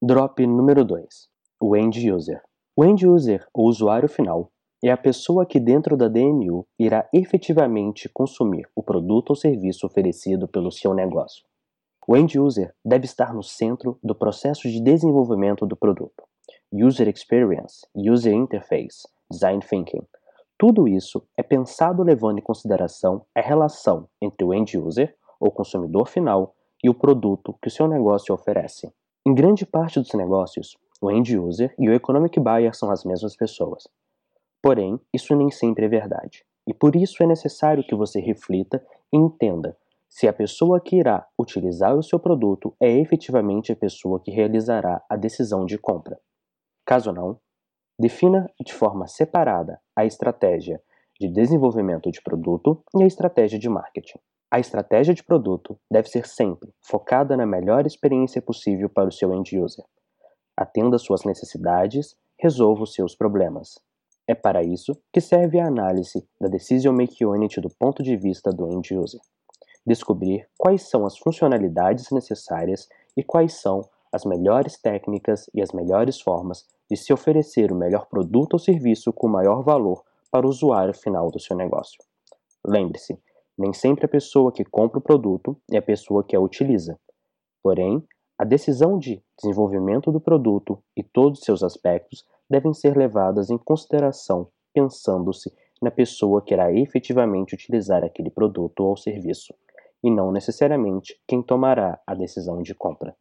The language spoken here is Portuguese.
Drop número 2: o end user. O end user, ou usuário final, é a pessoa que dentro da DMU irá efetivamente consumir o produto ou serviço oferecido pelo seu negócio. O end user deve estar no centro do processo de desenvolvimento do produto. User experience, user interface, design thinking. Tudo isso é pensado levando em consideração a relação entre o end user, ou consumidor final, e o produto que o seu negócio oferece. Em grande parte dos negócios, o end user e o economic buyer são as mesmas pessoas. Porém, isso nem sempre é verdade. E por isso é necessário que você reflita e entenda se a pessoa que irá utilizar o seu produto é efetivamente a pessoa que realizará a decisão de compra. Caso não, defina de forma separada a estratégia de desenvolvimento de produto e a estratégia de marketing. A estratégia de produto deve ser sempre focada na melhor experiência possível para o seu end user. Atenda suas necessidades, resolva os seus problemas. É para isso que serve a análise da Decision Make Unit do ponto de vista do end user. Descobrir quais são as funcionalidades necessárias e quais são as melhores técnicas e as melhores formas de se oferecer o melhor produto ou serviço com maior valor para o usuário final do seu negócio. Lembre-se, nem sempre a pessoa que compra o produto é a pessoa que a utiliza. Porém, a decisão de desenvolvimento do produto e todos seus aspectos devem ser levadas em consideração pensando-se na pessoa que irá efetivamente utilizar aquele produto ou serviço, e não necessariamente quem tomará a decisão de compra.